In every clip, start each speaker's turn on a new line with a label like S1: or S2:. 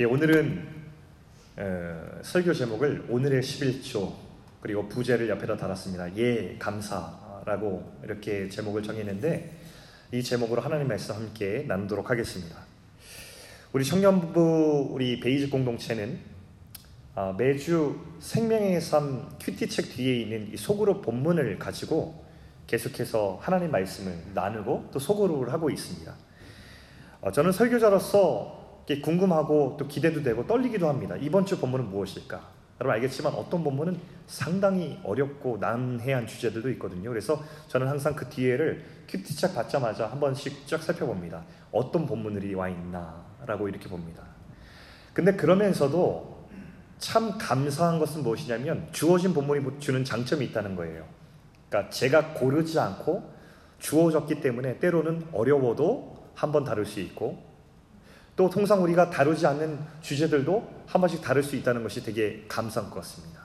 S1: 예, 오늘은 어, 설교 제목을 오늘의 11조 그리고 부제를 옆에다 달았습니다. 예 감사라고 이렇게 제목을 정했는데 이 제목으로 하나님 말씀 함께 나누도록 하겠습니다. 우리 청년부 우리 베이직 공동체는 어, 매주 생명의 삶 QT 책 뒤에 있는 이 소그룹 본문을 가지고 계속해서 하나님 말씀을 나누고 또 소그룹을 하고 있습니다. 어, 저는 설교자로서 궁금하고 또 기대도 되고 떨리기도 합니다. 이번 주 본문은 무엇일까? 여러분 알겠지만 어떤 본문은 상당히 어렵고 난해한 주제들도 있거든요. 그래서 저는 항상 그 뒤에를 큐티책 받자마자 한 번씩 쫙 살펴봅니다. 어떤 본문들이 와 있나라고 이렇게 봅니다. 근데 그러면서도 참 감사한 것은 무엇이냐면 주어진 본문이 주는 장점이 있다는 거예요. 그러니까 제가 고르지 않고 주어졌기 때문에 때로는 어려워도 한번 다룰 수 있고 또 통상 우리가 다루지 않는 주제들도 한 번씩 다룰 수 있다는 것이 되게 감사한 것 같습니다.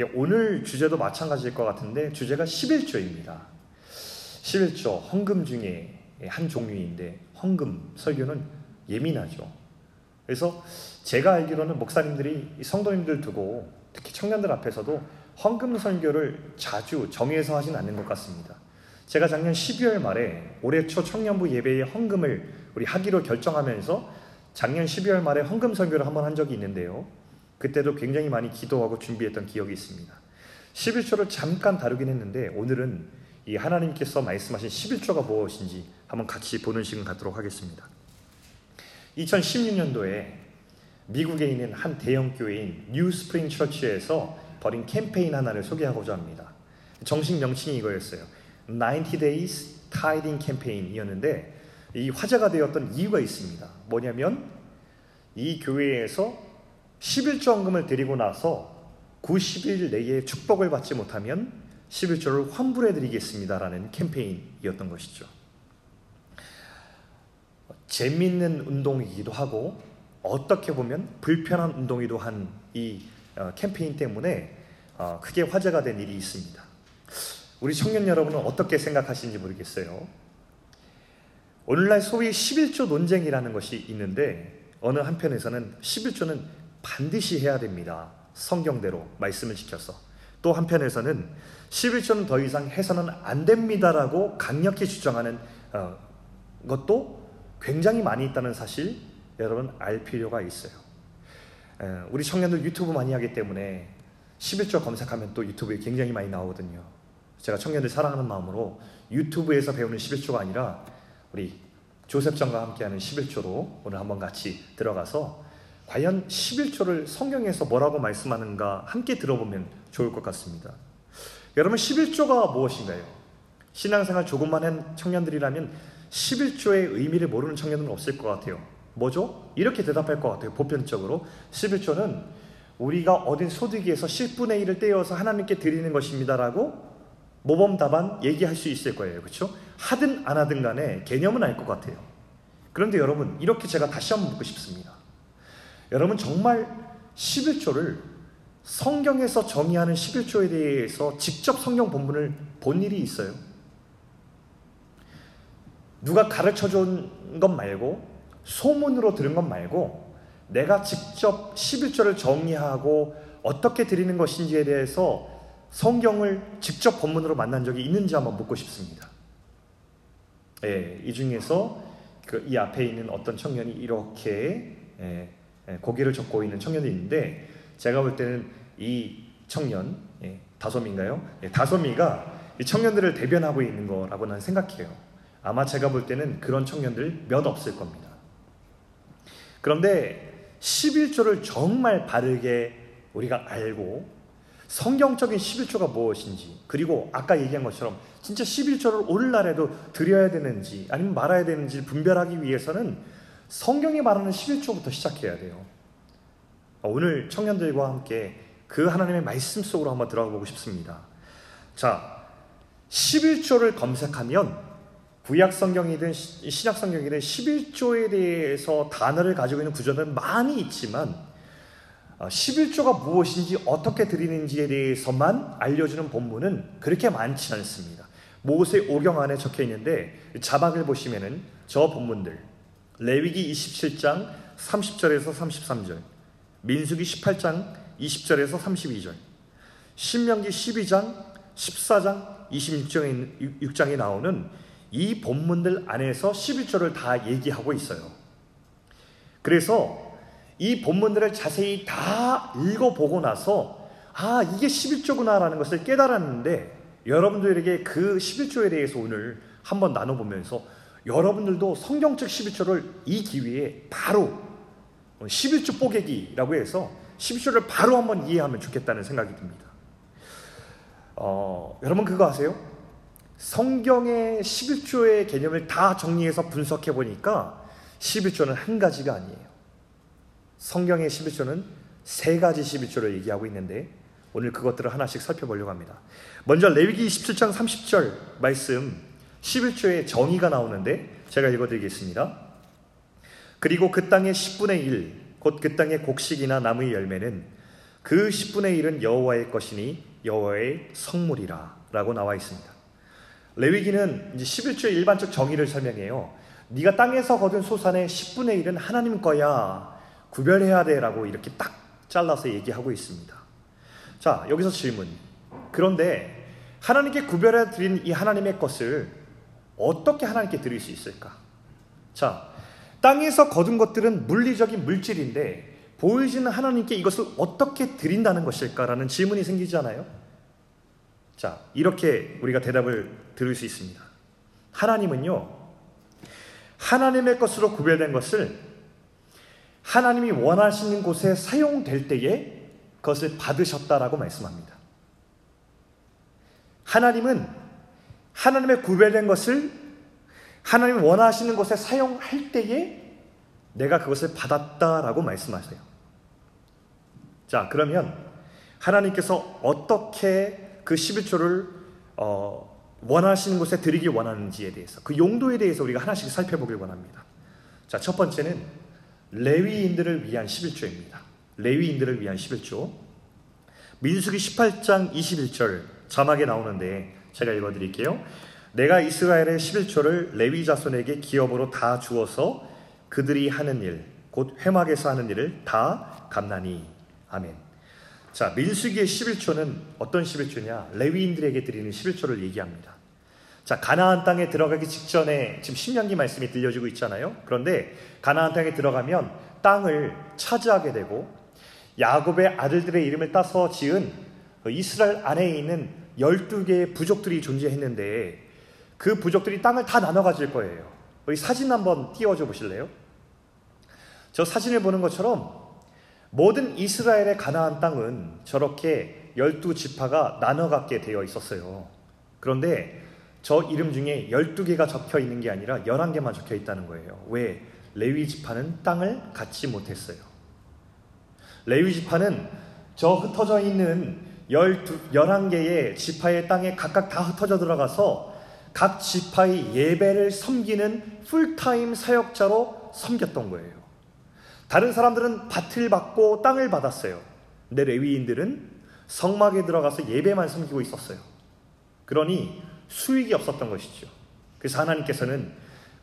S1: 예, 오늘 주제도 마찬가지일 것 같은데 주제가 11조입니다. 11조 헌금 중에 한 종류인데 헌금 설교는 예민하죠. 그래서 제가 알기로는 목사님들이 성도님들 두고 특히 청년들 앞에서도 헌금 설교를 자주 정해서 하진 않는 것 같습니다. 제가 작년 12월 말에 올해 초 청년부 예배의 헌금을 우리 하기로 결정하면서 작년 12월 말에 헌금 설교를 한 번 한 적이 있는데요. 그때도 굉장히 많이 기도하고 준비했던 기억이 있습니다. 11조를 잠깐 다루긴 했는데 오늘은 이 하나님께서 말씀하신 11조가 무엇인지 한번 같이 보는 시간 갖도록 하겠습니다. 2016년도에 미국에 있는 한 대형 교회인 New Spring Church에서 벌인 캠페인 하나를 소개하고자 합니다. 정식 명칭이 이거였어요. 90 Days Tithing Campaign이었는데 이 화제가 되었던 이유가 있습니다. 뭐냐면 이 교회에서 11조 헌금을 드리고 나서 90일 내에 축복을 받지 못하면 11조를 환불해 드리겠습니다. 라는 캠페인이었던 것이죠. 재밌는 운동이기도 하고 어떻게 보면 불편한 운동이기도 한이 어, 캠페인 때문에 어, 크게 화제가 된 일이 있습니다. 우리 청년 여러분은 어떻게 생각하시는지 모르겠어요. 오늘날 소위 11조 논쟁이라는 것이 있는데 어느 한편에서는 11조는 반드시 해야 됩니다. 성경대로 말씀을 지켜서. 또 한편에서는 11조는 더 이상 해서는 안 됩니다라고 강력히 주장하는 어, 것도 굉장히 많이 있다는 사실 여러분 알 필요가 있어요. 에, 우리 청년들 유튜브 많이 하기 때문에 11조 검색하면 또 유튜브에 굉장히 많이 나오거든요. 제가 청년들 사랑하는 마음으로 유튜브에서 배우는 11조가 아니라 우리 조셉정과 함께하는 11조로 오늘 한번 같이 들어가서 과연 11조를 성경에서 뭐라고 말씀하는가 함께 들어보면 좋을 것 같습니다. 여러분 11조가 무엇인가요? 신앙생활 조금만 한 청년들이라면 11조의 의미를 모르는 청년은 없을 것 같아요. 뭐죠? 이렇게 대답할 것 같아요. 보편적으로 11조는 우리가 얻은 소득에서 10분의 1을 떼어서 하나님께 드리는 것입니다라고 모범 답안 얘기할 수 있을 거예요. 그렇죠? 하든 안 하든 간에 개념은 알 것 같아요. 그런데 여러분, 이렇게 제가 다시 한번 묻고 싶습니다. 여러분 정말 11조를 성경에서 정의하는 11조에 대해서 직접 성경 본문을 본 일이 있어요? 누가 가르쳐 준 것 말고 소문으로 들은 것 말고 내가 직접 11조를 정의하고 어떻게 드리는 것인지에 대해서 성경을 직접 본문으로 만난 적이 있는지 한번 묻고 싶습니다. 예, 이 중에서 그 이 앞에 있는 어떤 청년이 이렇게 예, 예, 고개를 젓고 있는 청년이 있는데 제가 볼 때는 이 청년 예, 다솜인가요? 예, 다솜이가 이 청년들을 대변하고 있는 거라고 난 생각해요. 아마 제가 볼 때는 그런 청년들 몇 없을 겁니다. 그런데 11조를 정말 바르게 우리가 알고 성경적인 11조가 무엇인지 그리고 아까 얘기한 것처럼 진짜 11조를 오늘날에도 드려야 되는지 아니면 말아야 되는지 분별하기 위해서는 성경이 말하는 11조부터 시작해야 돼요. 오늘 청년들과 함께 그 하나님의 말씀 속으로 한번 들어가 보고 싶습니다. 자, 11조를 검색하면 구약 성경이든 신약 성경이든 11조에 대해서 단어를 가지고 있는 구조는 많이 있지만 11조가 어, 무엇인지 어떻게 드리는지에 대해서만 알려주는 본문은 그렇게 많지 않습니다. 모세 오경 안에 적혀 있는데 자막을 보시면은 저 본문들 레위기 27장 30절에서 33절, 민수기 18장 20절에서 32절, 신명기 12장, 14장, 26장에, 6장에 나오는 이 본문들 안에서 11조를 다 얘기하고 있어요. 그래서 이 본문들을 자세히 다 읽어보고 나서 아, 이게 11조구나라는 것을 깨달았는데 여러분들에게 그 11조에 대해서 오늘 한번 나눠보면서 여러분들도 성경적 11조를 이 기회에 바로 11조 뽀개기라고 해서 11조를 바로 한번 이해하면 좋겠다는 생각이 듭니다. 어, 여러분 그거 아세요? 성경의 11조의 개념을 다 정리해서 분석해 보니까 11조는 한 가지가 아니에요. 성경의 11조는 세 가지 11조를 얘기하고 있는데 오늘 그것들을 하나씩 살펴보려고 합니다. 먼저 레위기 27장 30절 말씀 11조의 정의가 나오는데 제가 읽어드리겠습니다. 그리고 그 땅의 10분의 1, 곧 그 땅의 곡식이나 나무의 열매는 그 10분의 1은 여호와의 것이니 여호와의 성물이라 라고 나와 있습니다. 레위기는 이제 11조의 일반적 정의를 설명해요. 네가 땅에서 거둔 소산의 10분의 1은 하나님 거야. 구별해야 돼라고 이렇게 딱 잘라서 얘기하고 있습니다. 자, 여기서 질문. 그런데 하나님께 구별해 드린 이 하나님의 것을 어떻게 하나님께 드릴 수 있을까? 자, 땅에서 거둔 것들은 물리적인 물질인데 보이지는 하나님께 이것을 어떻게 드린다는 것일까라는 질문이 생기잖아요. 자, 이렇게 우리가 대답을 들을 수 있습니다. 하나님은요, 하나님의 것으로 구별된 것을 하나님이 원하시는 곳에 사용될 때에 그것을 받으셨다라고 말씀합니다. 하나님은 하나님의 구별된 것을 하나님이 원하시는 곳에 사용할 때에 내가 그것을 받았다라고 말씀하세요. 자, 그러면 하나님께서 어떻게 그 11조를 어, 원하시는 곳에 드리기 원하는지에 대해서 그 용도에 대해서 우리가 하나씩 살펴보길 원합니다. 자, 첫 번째는 레위인들을 위한 11조입니다. 레위인들을 위한 11조. 민수기 18장 21절 자막에 나오는데 제가 읽어 드릴게요. 내가 이스라엘의 11조를 레위 자손에게 기업으로 다 주어서 그들이 하는 일, 곧 회막에서 하는 일을 다 감나니. 아멘. 자, 민수기의 11조는 어떤 11조냐? 레위인들에게 드리는 11조를 얘기합니다. 자, 가나안 땅에 들어가기 직전에 지금 신명기 말씀이 들려주고 있잖아요. 그런데 가나안 땅에 들어가면 땅을 차지하게 되고 야곱의 아들들의 이름을 따서 지은 그 이스라엘 안에 있는 12개의 부족들이 존재했는데 그 부족들이 땅을 다 나눠 가질 거예요. 여기 사진 한번 띄워줘 보실래요? 저 사진을 보는 것처럼 모든 이스라엘의 가나안 땅은 저렇게 열두 지파가 나눠 갖게 되어 있었어요. 그런데 저 이름 중에 12개가 적혀 있는 게 아니라 11개만 적혀 있다는 거예요. 왜? 레위 지파는 땅을 갖지 못했어요. 레위 지파는 저 흩어져 있는 12, 11개의 지파의 땅에 각각 다 흩어져 들어가서 각 지파의 예배를 섬기는 풀타임 사역자로 섬겼던 거예요. 다른 사람들은 밭을 받고 땅을 받았어요. 근데 레위인들은 성막에 들어가서 예배만 섬기고 있었어요. 그러니 수익이 없었던 것이죠. 그래서 하나님께서는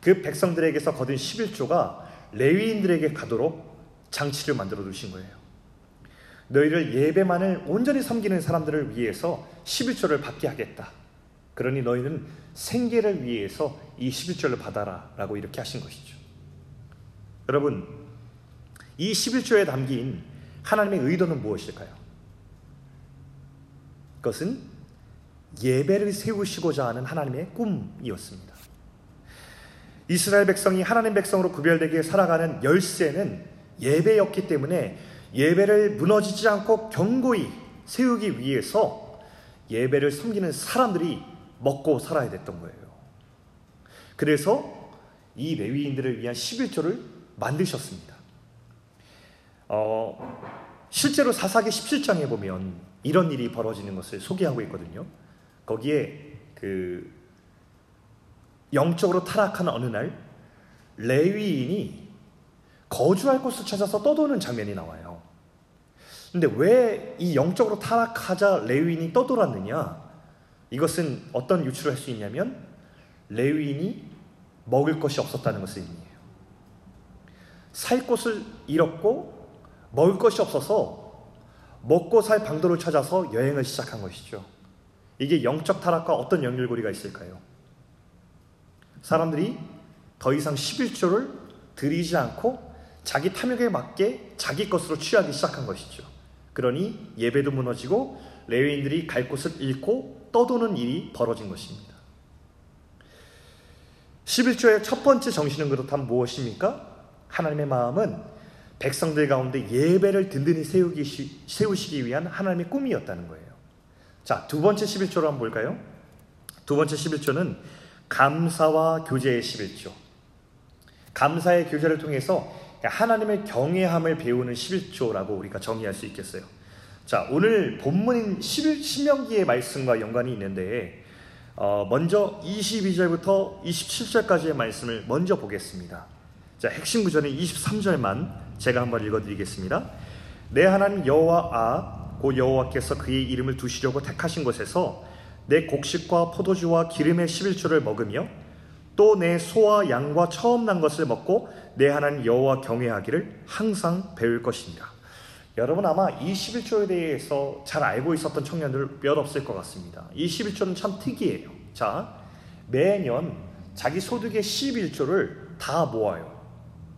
S1: 그 백성들에게서 거둔 11조가 레위인들에게 가도록 장치를 만들어 두신 거예요. 너희를 예배만을 온전히 섬기는 사람들을 위해서 11조를 받게 하겠다. 그러니 너희는 생계를 위해서 이 11조를 받아라. 라고 이렇게 하신 것이죠. 여러분, 이 11조에 담긴 하나님의 의도는 무엇일까요? 그것은 예배를 세우시고자 하는 하나님의 꿈이었습니다. 이스라엘 백성이 하나님 백성으로 구별되게 살아가는 열쇠는 예배였기 때문에 예배를 무너지지 않고 견고히 세우기 위해서 예배를 섬기는 사람들이 먹고 살아야 됐던 거예요. 그래서 이 레위인들을 위한 11조를 만드셨습니다. 어, 실제로 사사기 17장에 보면 이런 일이 벌어지는 것을 소개하고 있거든요. 거기에 그 영적으로 타락한 어느 날 레위인이 거주할 곳을 찾아서 떠도는 장면이 나와요. 근데 왜 이 영적으로 타락하자 레위인이 떠돌았느냐? 이것은 어떤 유추를 할 수 있냐면 레위인이 먹을 것이 없었다는 것을 의미해요. 살 곳을 잃었고 먹을 것이 없어서 먹고 살 방도를 찾아서 여행을 시작한 것이죠. 이게 영적 타락과 어떤 연결고리가 있을까요? 사람들이 더 이상 11조를 드리지 않고 자기 탐욕에 맞게 자기 것으로 취하기 시작한 것이죠. 그러니 예배도 무너지고 레위인들이 갈 곳을 잃고 떠도는 일이 벌어진 것입니다. 11조의 첫 번째 정신은 그렇다면 무엇입니까? 하나님의 마음은 백성들 가운데 예배를 든든히 세우기, 세우시기 위한 하나님의 꿈이었다는 거예요. 자, 두 번째 11조로 한번 볼까요? 두 번째 11조는 감사와 교제의 11조. 감사의 교제를 통해서 하나님의 경외함을 배우는 11조라고 우리가 정의할 수 있겠어요. 자, 오늘 본문인 11, 신명기의 말씀과 연관이 있는데, 어, 먼저 22절부터 27절까지의 말씀을 먼저 보겠습니다. 자, 핵심 구절은 23절만 제가 한번 읽어드리겠습니다. 내 하나님 여호와 아, 고 여호와께서 그의 이름을 두시려고 택하신 곳에서 내 곡식과 포도주와 기름의 11조를 먹으며 또 내 소와 양과 처음 난 것을 먹고 내 하나님 여호와 경외하기를 항상 배울 것입니다. 여러분 아마 이 11조에 대해서 잘 알고 있었던 청년들 몇 없을 것 같습니다. 이 11조는 참 특이해요. 자, 매년 자기 소득의 11조를 다 모아요.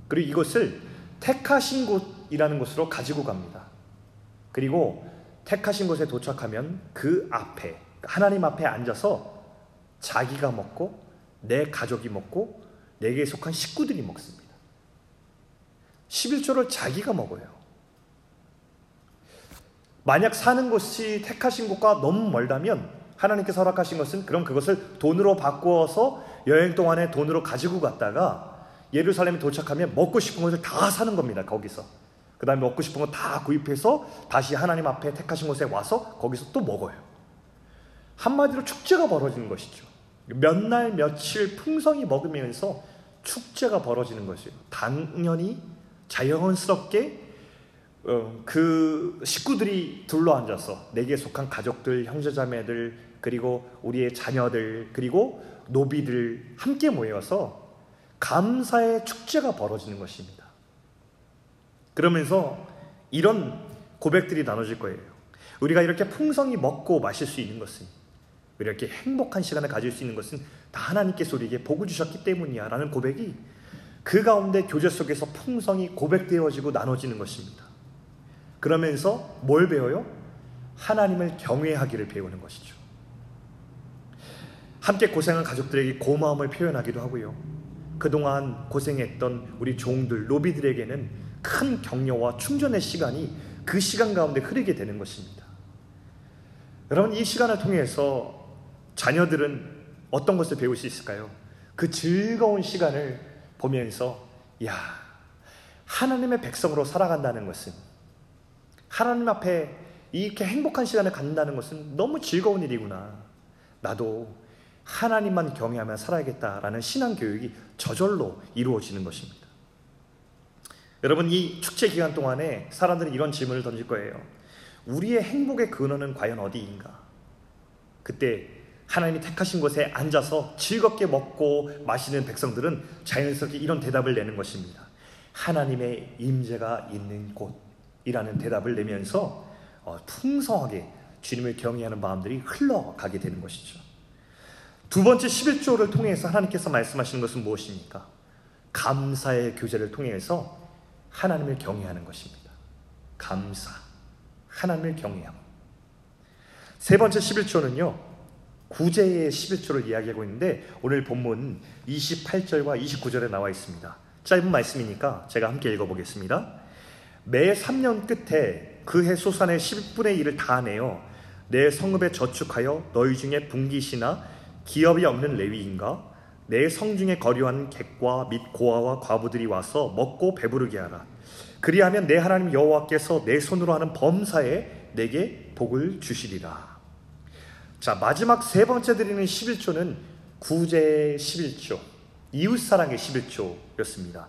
S1: 그리고 이것을 택하신 곳이라는 곳으로 가지고 갑니다. 그리고 택하신 곳에 도착하면 그 앞에 하나님 앞에 앉아서 자기가 먹고 내 가족이 먹고 내게 속한 식구들이 먹습니다. 11조를 자기가 먹어요. 만약 사는 곳이 택하신 곳과 너무 멀다면 하나님께서 허락하신 것은 그럼 그것을 돈으로 바꾸어서 여행 동안에 돈으로 가지고 갔다가 예루살렘에 도착하면 먹고 싶은 것을 다 사는 겁니다. 거기서. 그 다음에 먹고 싶은 거 다 구입해서 다시 하나님 앞에 택하신 곳에 와서 거기서 또 먹어요. 한마디로 축제가 벌어지는 것이죠. 몇 날 며칠 풍성히 먹으면서 축제가 벌어지는 것이에요. 당연히 자연스럽게 어, 그 식구들이 둘러앉아서 내게 속한 가족들, 형제자매들, 그리고 우리의 자녀들, 그리고 노비들 함께 모여서 감사의 축제가 벌어지는 것입니다. 그러면서 이런 고백들이 나눠질 거예요. 우리가 이렇게 풍성히 먹고 마실 수 있는 것은 이렇게 행복한 시간을 가질 수 있는 것은 다 하나님께서 우리에게 복을 주셨기 때문이야 라는 고백이 그 가운데 교제 속에서 풍성히 고백되어지고 나눠지는 것입니다. 그러면서 뭘 배워요? 하나님을 경외하기를 배우는 것이죠. 함께 고생한 가족들에게 고마움을 표현하기도 하고요. 그동안 고생했던 우리 종들, 로비들에게는 큰 격려와 충전의 시간이 그 시간 가운데 흐르게 되는 것입니다. 여러분, 이 시간을 통해서 자녀들은 어떤 것을 배울 수 있을까요? 그 즐거운 시간을 보면서, 야, 하나님의 백성으로 살아간다는 것은 하나님 앞에 이렇게 행복한 시간을 갖는다는 것은 너무 즐거운 일이구나. 나도 하나님만 경외하며 살아야겠다라는 신앙 교육이 저절로 이루어지는 것입니다. 여러분 이 축제 기간 동안에 사람들이 이런 질문을 던질 거예요. 우리의 행복의 근원은 과연 어디인가? 그때 하나님이 택하신 곳에 앉아서 즐겁게 먹고 마시는 백성들은 자연스럽게 이런 대답을 내는 것입니다. 하나님의 임재가 있는 곳이라는 대답을 내면서 어, 풍성하게 주님을 경외하는 마음들이 흘러가게 되는 것이죠. 두 번째 11조를 통해서 하나님께서 말씀하시는 것은 무엇입니까? 감사의 교제를 통해서 하나님을 경외하는 것입니다. 감사. 하나님을 경외함. 세 번째 11조는요. 구제의 11조를 이야기하고 있는데 오늘 본문 28절과 29절에 나와 있습니다. 짧은 말씀이니까 제가 함께 읽어보겠습니다. 매 3년 끝에 그 해 소산의 10분의 1을 다 내어 내 성읍에 저축하여 너희 중에 분기시나 기업이 없는 레위인가 내 성중에 거류한 객과 및 고아와 과부들이 와서 먹고 배부르게 하라. 그리하면 내 하나님 여호와께서 내 손으로 하는 범사에 내게 복을 주시리라. 자, 마지막 세 번째 드리는 11조는 구제 11조, 이웃사랑의 11조였습니다.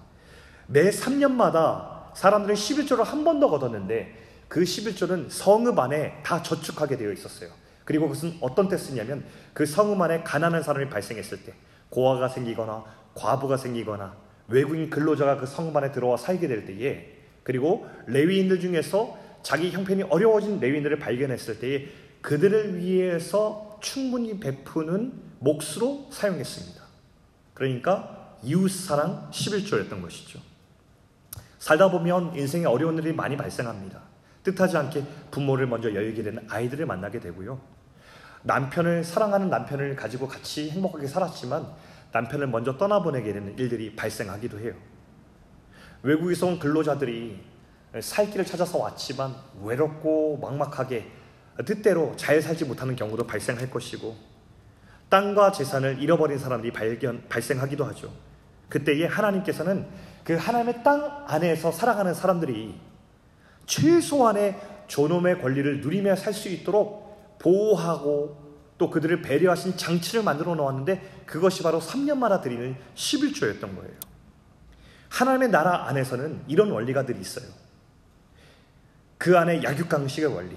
S1: 매 3년마다 사람들은 11조를 한 번더 거뒀는데 그 11조는 성읍 안에 다 저축하게 되어 있었어요. 그리고 그것은 어떤 때 쓰냐면 그 성읍 안에 가난한 사람이 발생했을 때 고아가 생기거나 과부가 생기거나 외국인 근로자가 그 성반에 들어와 살게 될 때에 그리고 레위인들 중에서 자기 형편이 어려워진 레위인들을 발견했을 때에 그들을 위해서 충분히 베푸는 몫으로 사용했습니다. 그러니까 이웃사랑 11조였던 것이죠. 살다 보면 인생에 어려운 일이 많이 발생합니다. 뜻하지 않게 부모를 먼저 열게 되는 아이들을 만나게 되고요. 남편을 사랑하는 남편을 가지고 같이 행복하게 살았지만 남편을 먼저 떠나보내게 되는 일들이 발생하기도 해요. 외국에서 온 근로자들이 살 길을 찾아서 왔지만 외롭고 막막하게 뜻대로 잘 살지 못하는 경우도 발생할 것이고 땅과 재산을 잃어버린 사람들이 발견, 발생하기도 하죠. 그때에 하나님께서는 그 하나님의 땅 안에서 살아가는 사람들이 최소한의 존엄의 권리를 누리며 살 수 있도록 보호하고 또 그들을 배려하신 장치를 만들어 놓았는데 그것이 바로 3년마다 드리는 11조였던 거예요. 하나님의 나라 안에서는 이런 원리가 늘 있어요. 그 안에 약육강식의 원리,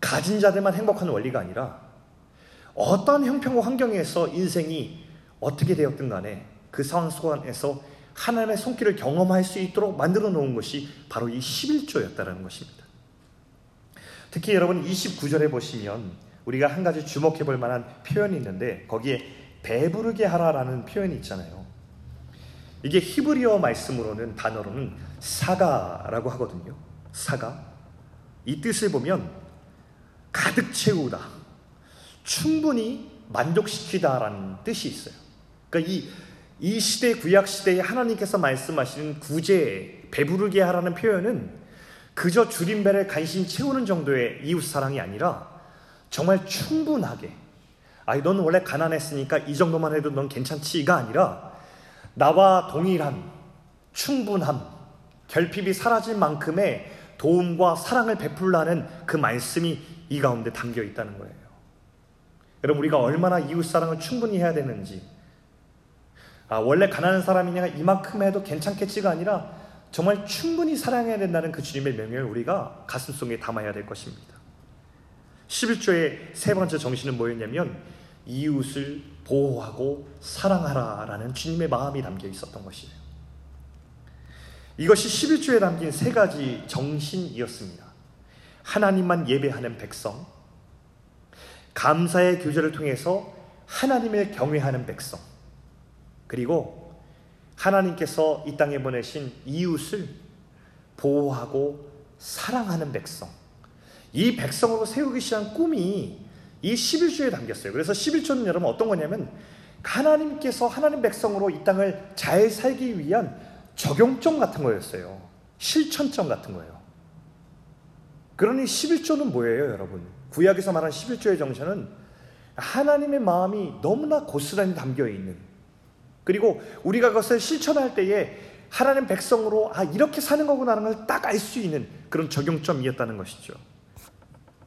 S1: 가진 자들만 행복한 원리가 아니라 어떤 형평과 환경에서 인생이 어떻게 되었든 간에 그 상황 속에서 하나님의 손길을 경험할 수 있도록 만들어 놓은 것이 바로 이 11조였다는 것입니다. 특히 여러분 29절에 보시면 우리가 한 가지 주목해 볼 만한 표현이 있는데 거기에 배부르게 하라라는 표현이 있잖아요. 이게 히브리어 말씀으로는 단어로는 사가라고 하거든요. 사가. 이 뜻을 보면 가득 채우다. 충분히 만족시키다라는 뜻이 있어요. 그러니까 이, 이 시대, 구약 시대에 하나님께서 말씀하시는 구제, 배부르게 하라는 표현은 그저 줄임배를 간신 채우는 정도의 이웃 사랑이 아니라 정말 충분하게 아니 넌 원래 가난했으니까 이 정도만 해도 넌 괜찮지가 아니라 나와 동일한 충분함 결핍이 사라질 만큼의 도움과 사랑을 베풀라는 그 말씀이 이 가운데 담겨 있다는 거예요. 여러분 우리가 얼마나 이웃 사랑을 충분히 해야 되는지 아 원래 가난한 사람이냐 이만큼 해도 괜찮겠지가 아니라 정말 충분히 사랑해야 된다는 그 주님의 명령을 우리가 가슴속에 담아야 될 것입니다. 11조의 세 번째 정신은 뭐였냐면 이웃을 보호하고 사랑하라라는 주님의 마음이 담겨 있었던 것이에요. 이것이 11조에 담긴 세 가지 정신이었습니다. 하나님만 예배하는 백성, 감사의 교제를 통해서 하나님을 경외하는 백성, 그리고 하나님께서 이 땅에 보내신 이웃을 보호하고 사랑하는 백성. 이 백성으로 세우기 시작한 꿈이 이 11조에 담겼어요. 그래서 11조는 여러분 어떤 거냐면 하나님께서 하나님 백성으로 이 땅을 잘 살기 위한 적용점 같은 거였어요. 실천점 같은 거예요. 그러니 11조는 뭐예요, 여러분? 구약에서 말한 11조의 정신은 하나님의 마음이 너무나 고스란히 담겨 있는 그리고 우리가 그것을 실천할 때에 하나님 백성으로 아 이렇게 사는 거구나라는 걸 딱 알 수 있는 그런 적용점이었다는 것이죠.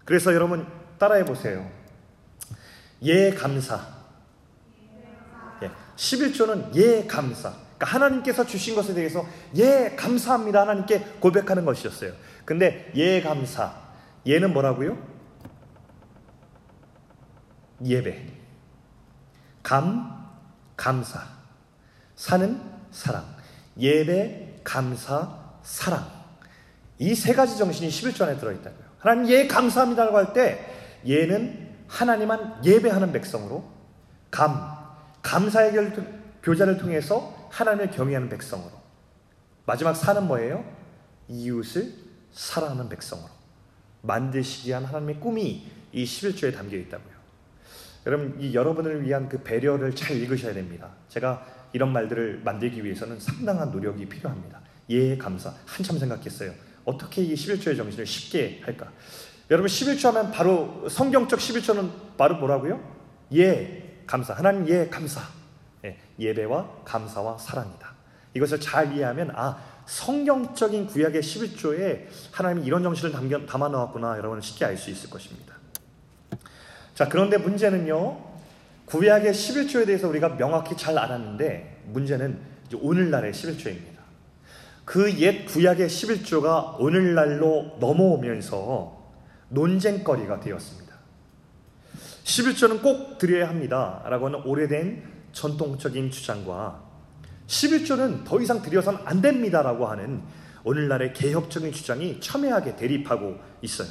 S1: 그래서 여러분 따라해 보세요. 예 감사. 예, 11조는 예 감사. 그러니까 하나님께서 주신 것에 대해서 예 감사합니다 하나님께 고백하는 것이었어요. 근데 예 감사. 예는 뭐라고요? 예배. 감 감사. 사는 사랑. 예배 감사 사랑. 이 세 가지 정신이 11조 안에 들어 있다고요. 하나님 예 감사합니다라고 할 때 예는 하나님만 예배하는 백성으로 감 감사의 교자를 통해서 하나님을 경외하는 백성으로 마지막 사는 뭐예요? 이웃을 사랑하는 백성으로 만드시기 위한 하나님의 꿈이 이 11조에 담겨 있다고요. 여러분 이 여러분을 위한 그 배려를 잘 읽으셔야 됩니다. 제가 이런 말들을 만들기 위해서는 상당한 노력이 필요합니다. 예 감사 한참 생각했어요. 어떻게 이 11조의 정신을 쉽게 할까? 여러분 11조 하면 바로 성경적 11조는 바로 뭐라고요? 예, 감사. 하나님 예, 감사. 예, 예배와 감사와 사랑이다. 이것을 잘 이해하면 아, 성경적인 구약의 11조에 하나님이 이런 정신을 담겨, 담아 놓았구나 여러분은 쉽게 알 수 있을 것입니다. 자, 그런데 문제는요. 구약의 11조에 대해서 우리가 명확히 잘 알았는데 문제는 오늘날의 11조입니다. 그 옛 구약의 11조가 오늘날로 넘어오면서 논쟁거리가 되었습니다. 11조는 꼭 드려야 합니다. 라고 하는 오래된 전통적인 주장과 11조는 더 이상 들여선 안 됩니다 라고 하는 오늘날의 개혁적인 주장이 첨예하게 대립하고 있어요.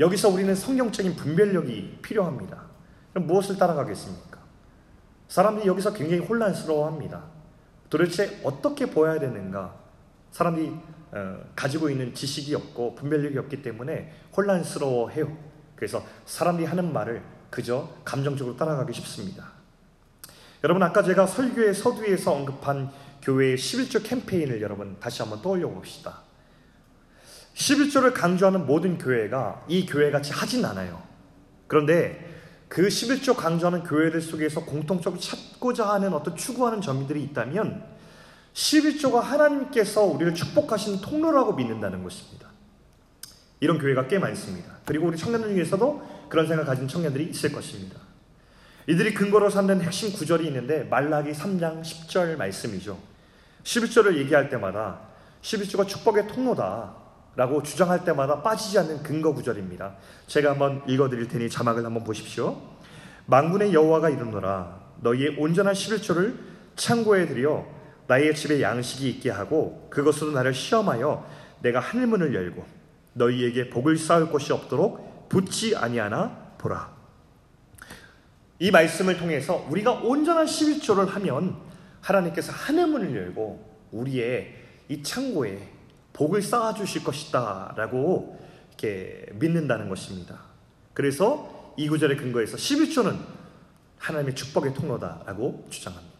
S1: 여기서 우리는 성경적인 분별력이 필요합니다. 그럼 무엇을 따라가겠습니까? 사람들이 여기서 굉장히 혼란스러워합니다. 도대체 어떻게 보아야 되는가? 사람들이 어, 가지고 있는 지식이 없고 분별력이 없기 때문에 혼란스러워해요. 그래서 사람들이 하는 말을 그저 감정적으로 따라가기 쉽습니다. 여러분 아까 제가 설교의 서두에서 언급한 교회의 11조 캠페인을 여러분 다시 한번 떠올려 봅시다. 11조를 강조하는 모든 교회가 이 교회 같이 하진 않아요. 그런데 그 11조 강조하는 교회들 속에서 공통적으로 찾고자 하는 어떤 추구하는 점들이 있다면 11조가 하나님께서 우리를 축복하시는 통로라고 믿는다는 것입니다. 이런 교회가 꽤 많습니다. 그리고 우리 청년들 중에서도 그런 생각 가진 청년들이 있을 것입니다. 이들이 근거로 삼는 핵심 구절이 있는데 말라기 3장 10절 말씀이죠. 11절을 얘기할 때마다 11조가 축복의 통로다 라고 주장할 때마다 빠지지 않는 근거 구절입니다. 제가 한번 읽어드릴 테니 자막을 한번 보십시오. 망군의 여호와가 이르노라 너희의 온전한 11조를 창고에 들여 나의 집에 양식이 있게 하고 그것으로 나를 시험하여 내가 하늘문을 열고 너희에게 복을 쌓을 곳이 없도록 붙지 아니하나 보라. 이 말씀을 통해서 우리가 온전한 11조를 하면 하나님께서 하늘문을 열고 우리의 이 창고에 복을 쌓아 주실 것이다라고 이렇게 믿는다는 것입니다. 그래서 이 구절의 근거에서 11조는 하나님의 축복의 통로다라고 주장합니다.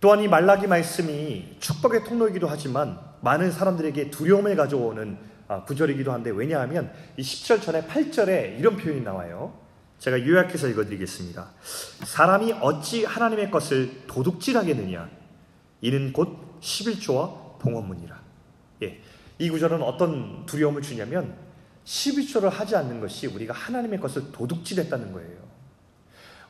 S1: 또한 이 말라기 말씀이 축복의 통로이기도 하지만 많은 사람들에게 두려움을 가져오는 아, 구절이기도 한데 왜냐하면 이 10절 전에 8절에 이런 표현이 나와요. 제가 요약해서 읽어드리겠습니다. 사람이 어찌 하나님의 것을 도둑질하겠느냐? 이는 곧 11조와 봉헌문이라. 예, 이 구절은 어떤 두려움을 주냐면 11조를 하지 않는 것이 우리가 하나님의 것을 도둑질했다는 거예요.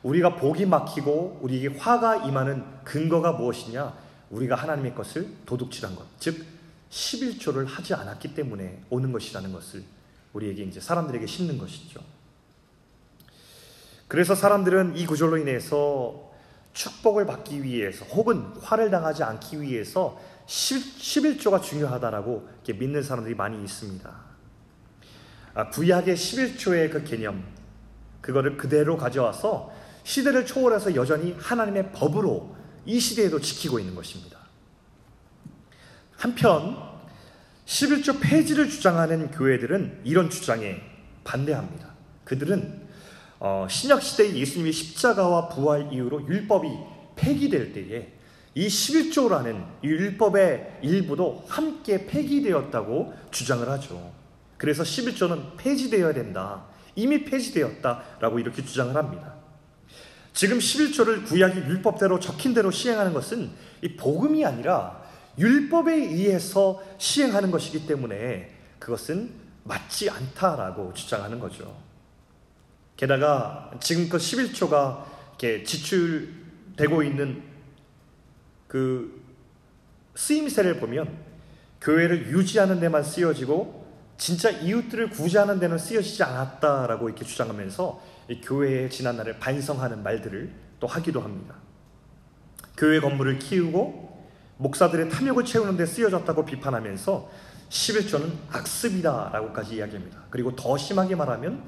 S1: 우리가 복이 막히고 우리에게 화가 임하는 근거가 무엇이냐? 우리가 하나님의 것을 도둑질한 것. 즉 11조를 하지 않았기 때문에 오는 것이라는 것을 우리에게 이제 사람들에게 심는 것이죠. 그래서 사람들은 이 구절로 인해서 축복을 받기 위해서 혹은 화를 당하지 않기 위해서 11조가 중요하다라고 믿는 사람들이 많이 있습니다. 아, 구약의 11조의 그 개념, 그거를 그대로 가져와서 시대를 초월해서 여전히 하나님의 법으로 이 시대에도 지키고 있는 것입니다. 한편 11조 폐지를 주장하는 교회들은 이런 주장에 반대합니다. 그들은 어, 신약 시대의 예수님의 십자가와 부활 이후로 율법이 폐기될 때에 이 11조라는 율법의 일부도 함께 폐기되었다고 주장을 하죠. 그래서 11조는 폐지되어야 된다. 이미 폐지되었다라고 이렇게 주장을 합니다. 지금 11조를 구약의 율법대로 적힌 대로 시행하는 것은 이 복음이 아니라 율법에 의해서 시행하는 것이기 때문에 그것은 맞지 않다라고 주장하는 거죠. 게다가 지금껏 11조가 이렇게 지출되고 있는 그 쓰임새를 보면 교회를 유지하는 데만 쓰여지고 진짜 이웃들을 구제하는 데는 쓰여지지 않았다라고 이렇게 주장하면서 교회의 지난날을 반성하는 말들을 또 하기도 합니다. 교회 건물을 키우고 목사들의 탐욕을 채우는 데 쓰여졌다고 비판하면서 11조는 악습이다라고까지 이야기합니다. 그리고 더 심하게 말하면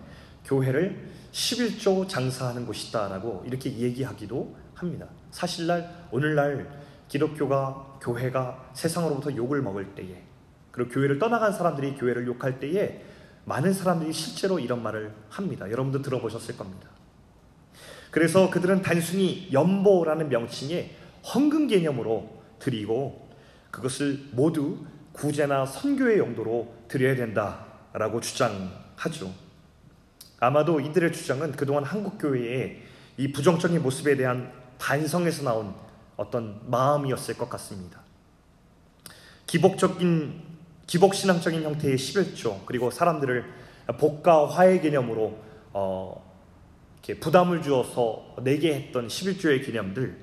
S1: 교회를 11조 장사하는 곳이다라고 이렇게 얘기하기도 합니다. 사실날 오늘날 기독교가 교회가 세상으로부터 욕을 먹을 때에 그리고 교회를 떠나간 사람들이 교회를 욕할 때에 많은 사람들이 실제로 이런 말을 합니다. 여러분도 들어보셨을 겁니다. 그래서 그들은 단순히 연보라는 명칭에 헌금 개념으로 드리고 그것을 모두 구제나 선교의 용도로 드려야 된다라고 주장하죠. 아마도 이들의 주장은 그동안 한국 교회의 이 부정적인 모습에 대한 반성에서 나온 어떤 마음이었을 것 같습니다. 기복적인 기복 신앙적인 형태의 11조 그리고 사람들을 복과 화의 개념으로 어, 이렇게 부담을 주어서 내게 했던 11조의 개념들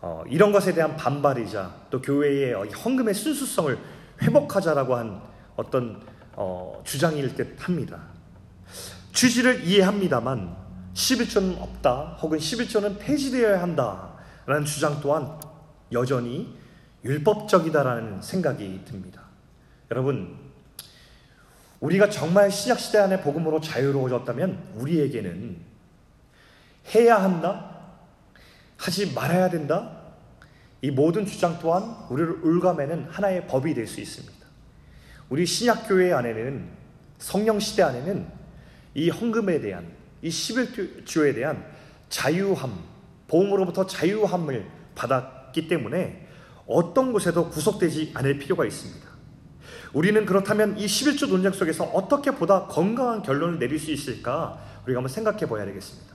S1: 어, 이런 것에 대한 반발이자 또 교회의 헌금의 순수성을 회복하자라고 한 어떤 어, 주장일 듯 합니다. 취지를 이해합니다만 11조는 없다 혹은 11조는 폐지되어야 한다 라는 주장 또한 여전히 율법적이다라는 생각이 듭니다. 여러분, 우리가 정말 신약시대 안에 복음으로 자유로워졌다면 우리에게는 해야 한다? 하지 말아야 된다? 이 모든 주장 또한 우리를 울감에는 하나의 법이 될 수 있습니다. 우리 신약교회 안에는 성령 시대 안에는 이 헌금에 대한 이 11조에 대한 자유함, 보험으로부터 자유함을 받았기 때문에 어떤 곳에도 구속되지 않을 필요가 있습니다. 우리는 그렇다면 이 11조 논쟁 속에서 어떻게 보다 건강한 결론을 내릴 수 있을까 우리가 한번 생각해 봐야 되겠습니다.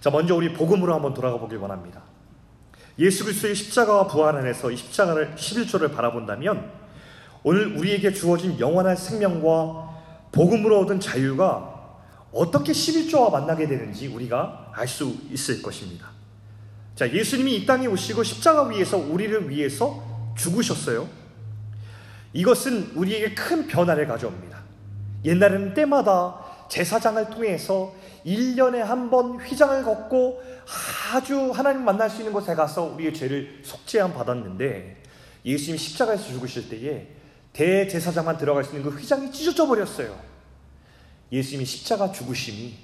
S1: 자, 먼저 우리 복음으로 한번 돌아가 보길 원합니다. 예수 그리스도의 십자가와 부활 안에서 이 십자가를 11조를 바라본다면 오늘 우리에게 주어진 영원한 생명과 복음으로 얻은 자유가 어떻게 11조와 만나게 되는지 우리가 알 수 있을 것입니다. 자, 예수님이 이 땅에 오시고 십자가 위에서 우리를 위해서 죽으셨어요. 이것은 우리에게 큰 변화를 가져옵니다. 옛날에는 때마다 제사장을 통해서 1년에 한 번 휘장을 걷고 아주 하나님 만날 수 있는 곳에 가서 우리의 죄를 속죄함 받았는데 예수님이 십자가에서 죽으실 때에 대제사장만 들어갈 수 있는 그 휘장이 찢어져 버렸어요. 예수님이 십자가 죽으심이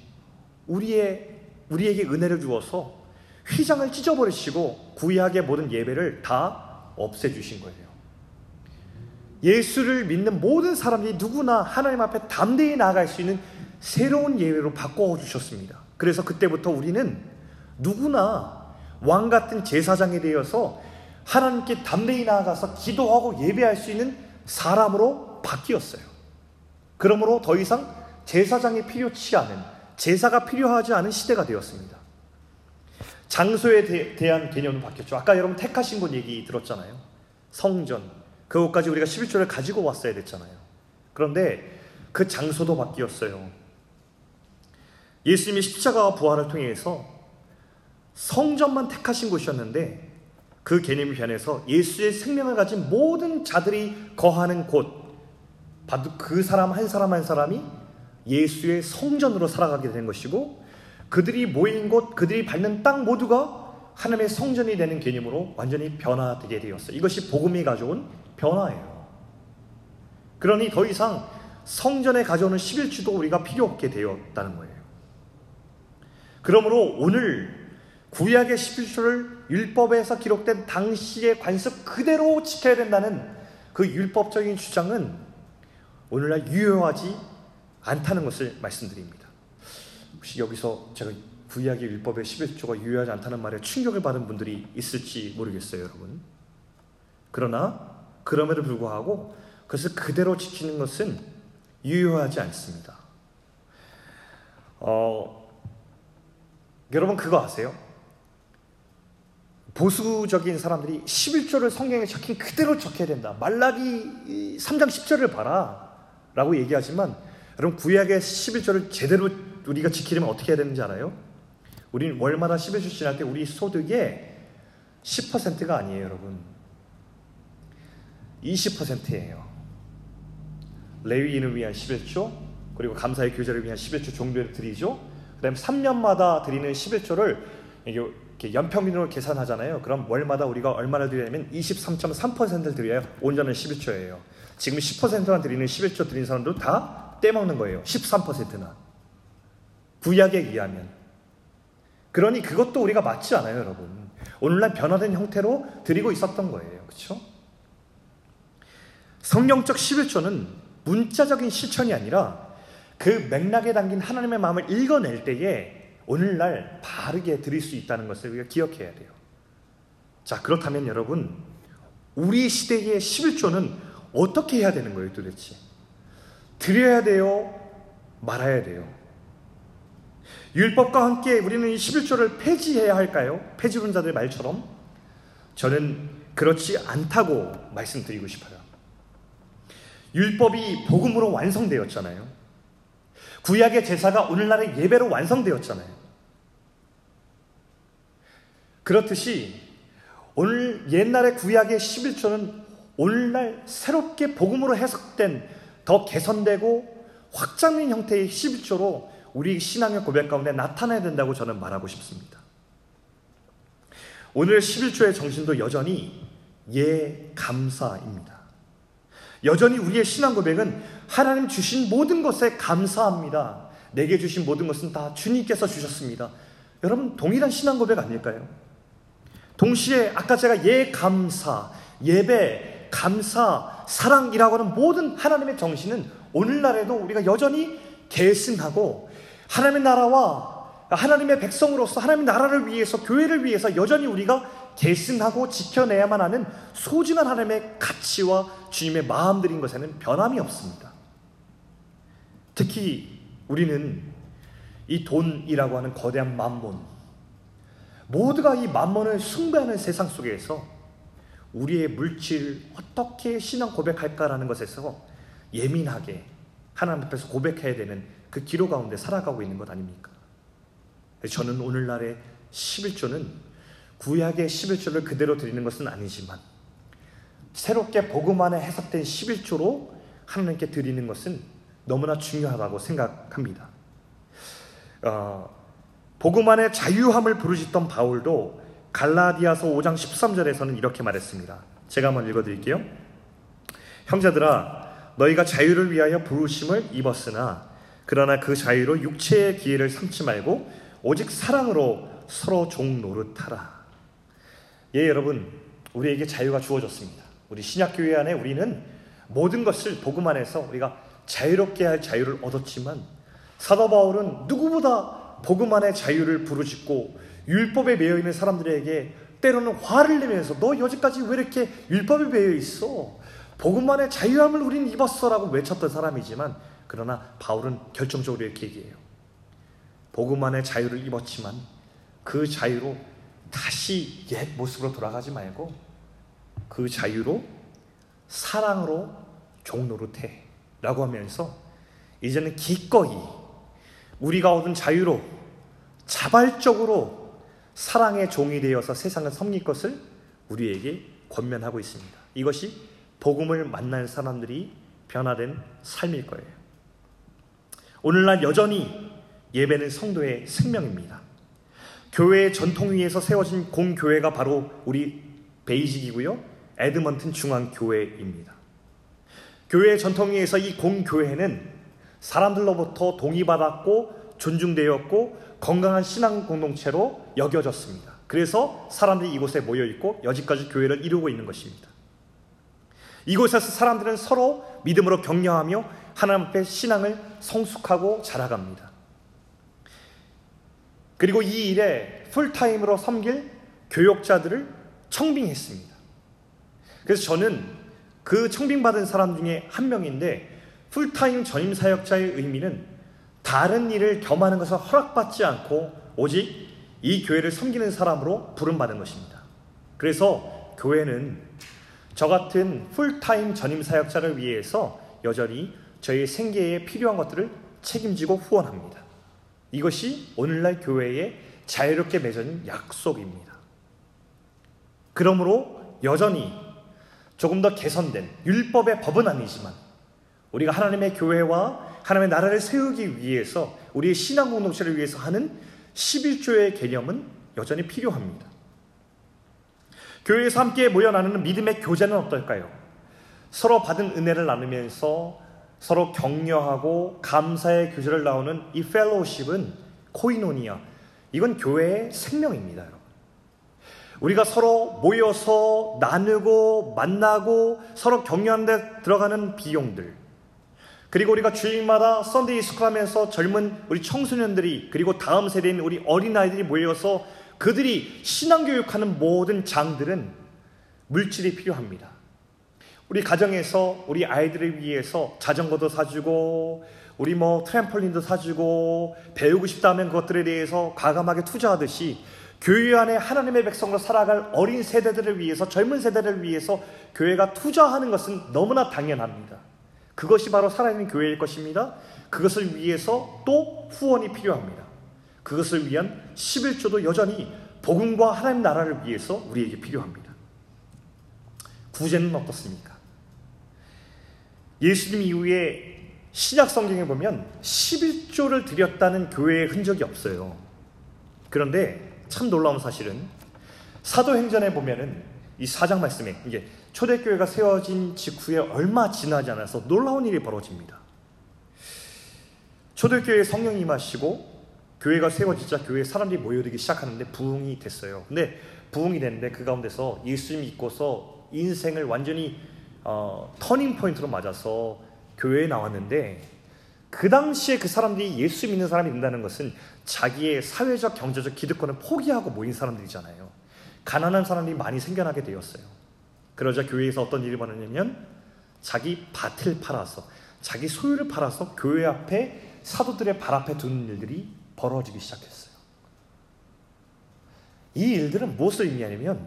S1: 우리의 우리에게 은혜를 주어서 휘장을 찢어버리시고 구약의 모든 예배를 다 없애주신 거예요. 예수를 믿는 모든 사람들이 누구나 하나님 앞에 담대히 나아갈 수 있는 새로운 예외로 바꿔 주셨습니다. 그래서 그때부터 우리는 누구나 왕 같은 제사장이 되어서 하나님께 담대히 나아가서 기도하고 예배할 수 있는 사람으로 바뀌었어요. 그러므로 더 이상 제사장이 필요치 않은 제사가 필요하지 않은 시대가 되었습니다. 장소에 대, 대한 개념은 바뀌었죠. 아까 여러분 택하신 곳 얘기 들었잖아요. 성전. 그곳까지 우리가 11조를 가지고 왔어야 됐잖아요. 그런데 그 장소도 바뀌었어요. 예수님이 십자가와 부활을 통해서 성전만 택하신 곳이었는데 그 개념이 변해서 예수의 생명을 가진 모든 자들이 거하는 곳, 바로 그 사람 한 사람 한 사람이 예수의 성전으로 살아가게 된 것이고 그들이 모인 곳, 그들이 밟는 땅 모두가 하나님의 성전이 되는 개념으로 완전히 변화되게 되었어요. 이것이 복음이 가져온 변화예요. 그러니 더 이상 성전에 가져오는 11주도 우리가 필요 없게 되었다는 거예요. 그러므로 오늘 구약의 11조를 율법에서 기록된 당시의 관습 그대로 지켜야 된다는 그 율법적인 주장은 오늘날 유효하지 않다는 것을 말씀드립니다. 혹시 여기서 제가 구약의 율법의 11조가 유효하지 않다는 말에 충격을 받은 분들이 있을지 모르겠어요, 여러분. 그러나 그럼에도 불구하고 그것을 그대로 지키는 것은 유효하지 않습니다. 어, 여러분 그거 아세요? 보수적인 사람들이 11조를 성경에 적힌 그대로 적혀야 된다. 말라기 3장 10절을 봐라. 라고 얘기하지만 여러분 구약의 11조를 제대로 우리가 지키려면 어떻게 해야 되는지 알아요? 우리는 월마다 11조 지날 때 우리 소득의 10%가 아니에요, 여러분. 20%예요. 레위인을 위한 11조, 그리고 감사의 교제를 위한 11조 종교를 드리죠. 그 다음에 3년마다 드리는 11조를 이렇게 연평균으로 계산하잖아요. 그럼 월마다 우리가 얼마나 드리냐면 23.3%를 드려요. 온전한 11조예요. 지금 10%만 드리는 11조 드린 사람도 다 떼먹는 거예요. 13%나. 구약에 의하면. 그러니 그것도 우리가 맞지 않아요, 여러분. 오늘날 변화된 형태로 드리고 있었던 거예요. 그렇죠? 성경적 11조는 문자적인 실천이 아니라 그 맥락에 담긴 하나님의 마음을 읽어낼 때에 오늘날 바르게 드릴 수 있다는 것을 우리가 기억해야 돼요. 자, 그렇다면 여러분, 우리 시대의 11조는 어떻게 해야 되는 거예요, 도대체? 드려야 돼요? 말아야 돼요? 율법과 함께 우리는 이 11조를 폐지해야 할까요? 폐지론자들 말처럼? 저는 그렇지 않다고 말씀드리고 싶어요. 율법이 복음으로 완성되었잖아요. 구약의 제사가 오늘날의 예배로 완성되었잖아요. 그렇듯이 오늘 옛날의 구약의 11조는 오늘날 새롭게 복음으로 해석된 더 개선되고 확장된 형태의 11조로 우리 신앙의 고백 가운데 나타나야 된다고 저는 말하고 싶습니다. 오늘 11조의 정신도 여전히 예 감사입니다. 여전히 우리의 신앙 고백은 하나님 주신 모든 것에 감사합니다. 내게 주신 모든 것은 다 주님께서 주셨습니다. 여러분 동일한 신앙 고백 아닐까요? 동시에 아까 제가 예 감사, 예배, 감사, 사랑이라고 하는 모든 하나님의 정신은 오늘날에도 우리가 여전히 계승하고 하나님의 나라와 하나님의 백성으로서 하나님의 나라를 위해서 교회를 위해서 여전히 우리가 계승하고 지켜내야만 하는 소중한 하나님의 가치와 주님의 마음들인 것에는 변함이 없습니다. 특히 우리는 이 돈이라고 하는 거대한 만몬, 모두가 이 만몬을 숭배하는 세상 속에서 우리의 물질 어떻게 신앙 고백할까라는 것에서 예민하게 하나님 앞에서 고백해야 되는 그 기로 가운데 살아가고 있는 것 아닙니까? 저는 오늘날의 11조는 구약의 11조를 그대로 드리는 것은 아니지만 새롭게 복음 안에 해석된 11조로 하나님께 드리는 것은 너무나 중요하다고 생각합니다. 어, 복음 안에 자유함을 부르짖던 바울도 갈라디아서 5장 13절에서는 이렇게 말했습니다. 제가 한번 읽어드릴게요. 형제들아, 너희가 자유를 위하여 부르심을 입었으나 그러나 그 자유로 육체의 기회를 삼지 말고 오직 사랑으로 서로 종 노릇하라. 예, 여러분, 우리에게 자유가 주어졌습니다. 우리 신약교회 안에 우리는 모든 것을 복음 안에서 우리가 자유롭게 할 자유를 얻었지만 사도 바울은 누구보다 복음 안에 자유를 부르짖고 율법에 매여 있는 사람들에게 때로는 화를 내면서 너 여지까지 왜 이렇게 율법에 매여 있어? 복음 안에 자유함을 우리는 입었어라고 외쳤던 사람이지만 그러나 바울은 결정적으로 이렇게 얘기해요. 복음 안에 자유를 입었지만 그 자유로 다시 옛 모습으로 돌아가지 말고 그 자유로 사랑으로 종노릇해 라고 하면서 이제는 기꺼이 우리가 얻은 자유로 자발적으로 사랑의 종이 되어서 세상을 섬길 것을 우리에게 권면하고 있습니다. 이것이 복음을 만난 사람들이 변화된 삶일 거예요. 오늘날 여전히 예배는 성도의 생명입니다. 교회의 전통 위에서 세워진 공교회가 바로 우리 베이직이고요. 에드먼튼 중앙교회입니다. 교회의 전통 위에서 이 공교회는 사람들로부터 동의받았고 존중되었고 건강한 신앙 공동체로 여겨졌습니다. 그래서 사람들이 이곳에 모여 있고 여지까지 교회를 이루고 있는 것입니다. 이곳에서 사람들은 서로 믿음으로 격려하며 하나님 앞에 신앙을 성숙하고 자라갑니다. 그리고 이 일에 풀타임으로 섬길 교역자들을 청빙했습니다. 그래서 저는 그 청빙받은 사람 중에 한 명인데 풀타임 전임 사역자의 의미는 다른 일을 겸하는 것을 허락받지 않고 오직 이 교회를 섬기는 사람으로 부름받은 것입니다. 그래서 교회는 저 같은 풀타임 전임 사역자를 위해서 여전히 저희 생계에 필요한 것들을 책임지고 후원합니다. 이것이 오늘날 교회의 자유롭게 맺어진 약속입니다. 그러므로 여전히 조금 더 개선된 율법의 법은 아니지만 우리가 하나님의 교회와 하나님의 나라를 세우기 위해서 우리의 신앙 공동체를 위해서 하는 11조의 개념은 여전히 필요합니다. 교회에서 함께 모여 나누는 믿음의 교제는 어떨까요? 서로 받은 은혜를 나누면서 서로 격려하고 감사의 교제를 나누는 이 fellowship은 코이노니아. 이건 교회의 생명입니다. 우리가 서로 모여서 나누고 만나고 서로 격려하는 데 들어가는 비용들. 그리고 우리가 주일마다 Sunday school 하면서 젊은 우리 청소년들이 그리고 다음 세대인 우리 어린아이들이 모여서 그들이 신앙교육하는 모든 장들은 물질이 필요합니다. 우리 가정에서 우리 아이들을 위해서 자전거도 사주고 우리 뭐 트램폴린도 사주고 배우고 싶다 하면 그것들에 대해서 과감하게 투자하듯이 교회 안에 하나님의 백성으로 살아갈 어린 세대들을 위해서 젊은 세대를 위해서 교회가 투자하는 것은 너무나 당연합니다. 그것이 바로 살아있는 교회일 것입니다. 그것을 위해서 또 후원이 필요합니다. 그것을 위한 11조도 여전히 복음과 하나님 나라를 위해서 우리에게 필요합니다. 구제는 어떻습니까? 예수님 이후에 신약 성경에 보면 11조를 드렸다는 교회의 흔적이 없어요. 그런데 참 놀라운 사실은 사도행전에 보면은 이 사장 말씀에 이게 초대교회가 세워진 직후에 얼마 지나지 않아서 놀라운 일이 벌어집니다. 초대교회에 성령이 임하시고 교회가 세워지자 교회에 사람들이 모여들기 시작하는데 부흥이 됐어요. 근데 부흥이 됐는데 그 가운데서 예수 믿고서 인생을 완전히 어, 터닝 포인트로 맞아서 교회에 나왔는데 그 당시에 그 사람들이 예수 믿는 사람이 된다는 것은 자기의 사회적, 경제적 기득권을 포기하고 모인 사람들이잖아요. 가난한 사람들이 많이 생겨나게 되었어요. 그러자 교회에서 어떤 일이 벌어냐면 자기 밭을 팔아서 자기 소유를 팔아서 교회 앞에 사도들의 발 앞에 두는 일들이 벌어지기 시작했어요. 이 일들은 무엇을 의미하냐면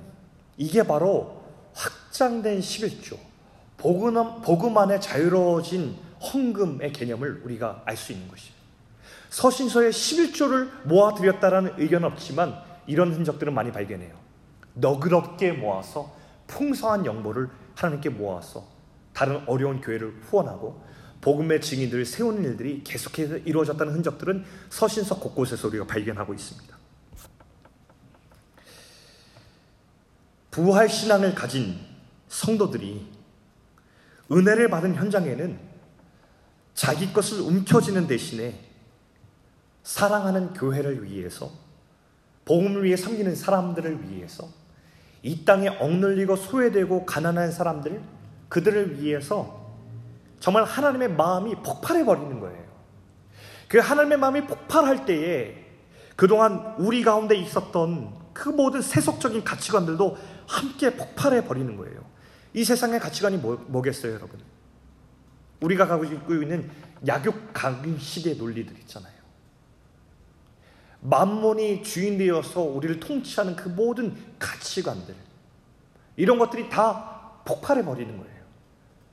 S1: 이게 바로 확장된 11조, 복음, 복음 안에 자유로워진 헌금의 개념을 우리가 알 수 있는 것이에요. 서신서에 11조를 모아드렸다라는 의견은 없지만 이런 흔적들은 많이 발견해요. 너그럽게 모아서 풍성한 영보를 하나님께 모아서 다른 어려운 교회를 후원하고 복음의 증인들을 세우는 일들이 계속해서 이루어졌다는 흔적들은 서신서 곳곳에서 우리가 발견하고 있습니다. 부활 신앙을 가진 성도들이 은혜를 받은 현장에는 자기 것을 움켜쥐는 대신에 사랑하는 교회를 위해서 복음을 위해 섬기는 사람들을 위해서 이 땅에 억눌리고 소외되고 가난한 사람들 그들을 위해서 정말 하나님의 마음이 폭발해 버리는 거예요. 그 하나님의 마음이 폭발할 때에 그동안 우리 가운데 있었던 그 모든 세속적인 가치관들도 함께 폭발해 버리는 거예요. 이 세상의 가치관이 뭐, 뭐겠어요, 여러분? 우리가 가지고 있는 약육 강식의 논리들 있잖아요. 만몬이 주인 되어서 우리를 통치하는 그 모든 가치관들 이런 것들이 다 폭발해 버리는 거예요.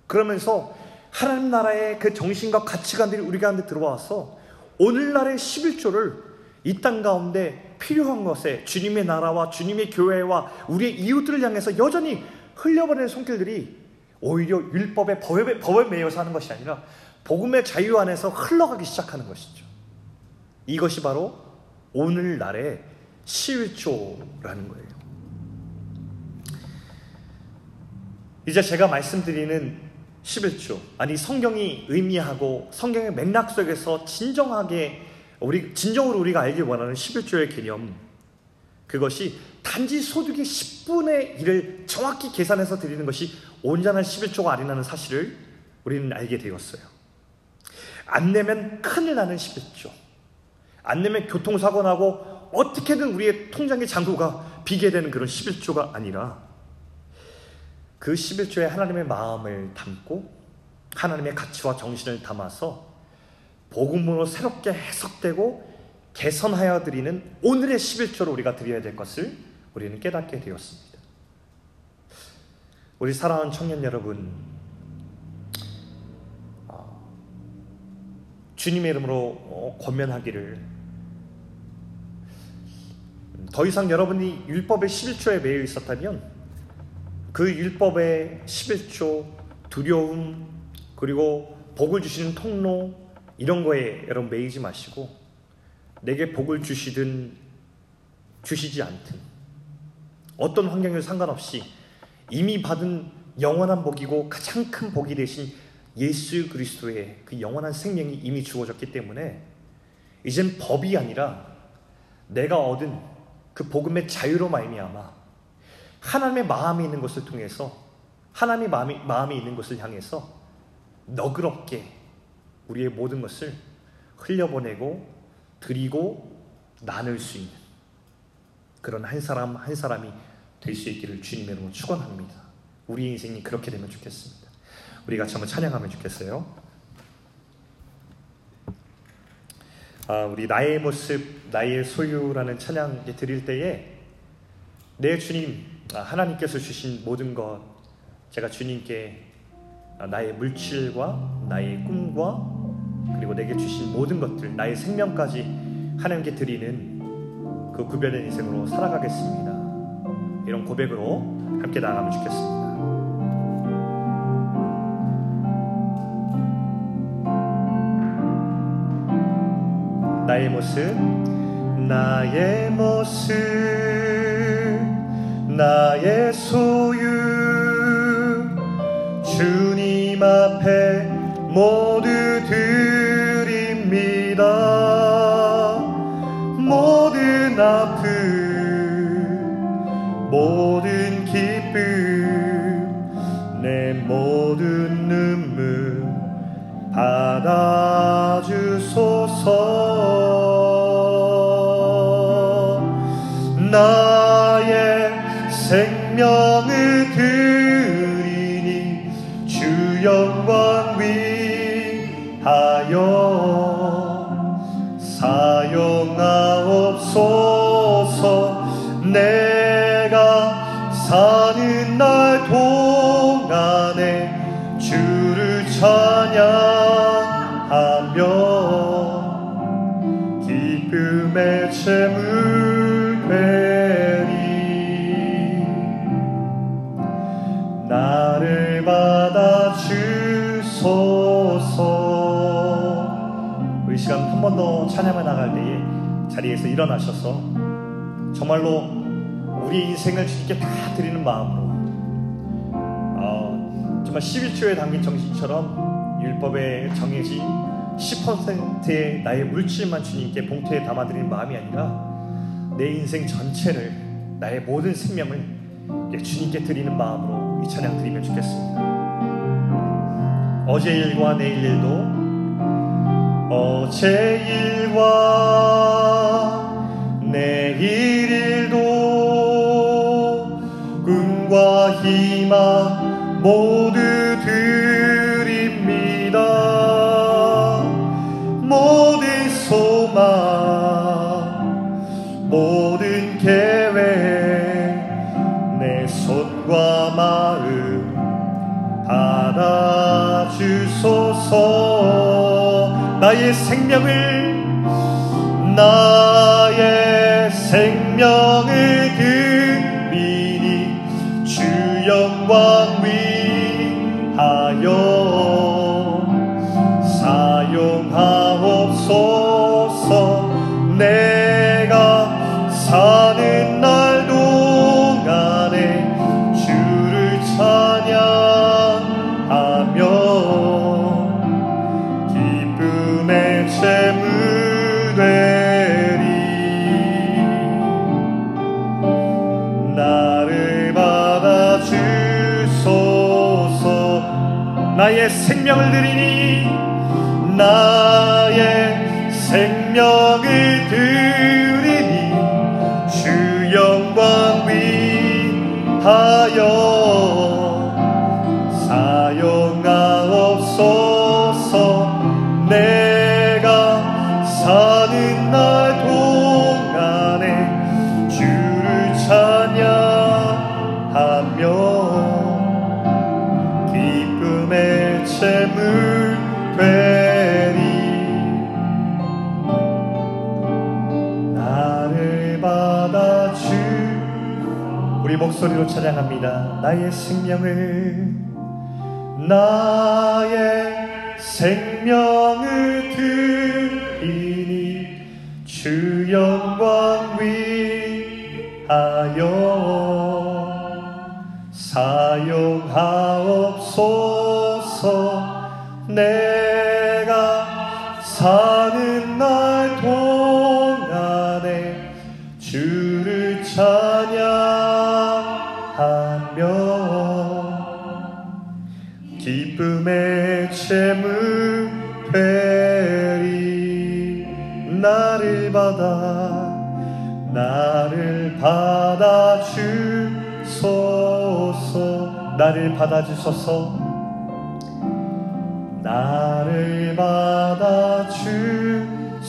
S1: 그러면서 하나님 나라의 그 정신과 가치관들이 우리 가운데 들어와서 오늘날의 11조를 이 땅 가운데 필요한 것에 주님의 나라와 주님의 교회와 우리의 이웃들을 향해서 여전히 흘려버리는 손길들이 오히려 율법의 법에, 법에 매여서 하는 것이 아니라 복음의 자유 안에서 흘러가기 시작하는 것이죠. 이것이 바로 오늘날의 11조라는 거예요. 이제 제가 말씀드리는 11조, 아니 성경이 의미하고 성경의 맥락 속에서 진정하게 우리 진정으로 우리가 알길 원하는 11조의 개념 그것이 단지 소득의 10분의 1을 정확히 계산해서 드리는 것이 온전한 11조가 아니라는 사실을 우리는 알게 되었어요. 안 내면 큰일 나는 11조. 안 내면 교통사고 나고 어떻게든 우리의 통장의 잔고가 비게 되는 그런 11조가 아니라 그 11조에 하나님의 마음을 담고 하나님의 가치와 정신을 담아서 복음으로 새롭게 해석되고 개선하여 드리는 오늘의 11조로 우리가 드려야 될 것을 우리는 깨닫게 되었습니다. 우리 사랑하는 청년 여러분, 어, 주님의 이름으로 어, 권면하기를 더 이상 여러분이 율법의 11조에 매여 있었다면 그 율법의 11조 두려움 그리고 복을 주시는 통로 이런 거에 여러분 매이지 마시고 내게 복을 주시든 주시지 않든 어떤 환경에 상관없이 이미 받은 영원한 복이고 가장 큰 복이 되신 예수 그리스도의 그 영원한 생명이 이미 주어졌기 때문에 이젠 법이 아니라 내가 얻은 그 복음의 자유로 말미암아 하나님의 마음이 있는 것을 통해서 하나님의 마음이, 마음이 있는 것을 향해서 너그럽게 우리의 모든 것을 흘려보내고 드리고 나눌 수 있는 그런 한 사람 한 사람이 될 수 있기를 주님의 이름으로 축원합니다. 우리 인생이 그렇게 되면 좋겠습니다. 우리 같이 찬양하면 좋겠어요. 아, 우리 나의 모습, 나의 소유라는 찬양 드릴 때에 내 주님, 아, 하나님께서 주신 모든 것, 제가 주님께 아, 나의 물질과 나의 꿈과 그리고 내게 주신 모든 것들, 나의 생명까지 하나님께 드리는 그 구별된 인생으로 살아가겠습니다. 이런 고백으로 함께 나아가면 좋겠습니다. 나의 모습, 나의 모습, 나의 소유. 주님 앞에 모두 드립니다. 모든 아픔 모든 기쁨 내 모든 눈물 받아주소서. 나의 생명 자리에서 일어나셔서 정말로 우리 인생을 주님께 다 드리는 마음으로 어, 정말 11조에 담긴 정신처럼 율법에 정해진 10%의 나의 물질만 주님께 봉투에 담아드리는 마음이 아니라 내 인생 전체를 나의 모든 생명을 주님께 드리는 마음으로 이 찬양 드리면 좋겠습니다. 어제 일과 내일 일도 어제 일과 내일 일도 꿈과 희망 모두 드립니다. 모든 소망 모든 계획 내 손과 마음 받아주소서. 나의 생명을 나 소리로 찬양합니다. 나의 생명을 나의 생명을 드리니 주 영광 위하여 사용하옵소서. 내가 사 재물 되리 나를 받아 나를 받아 주소서. 나를 받아 주소서. 나를 받아 주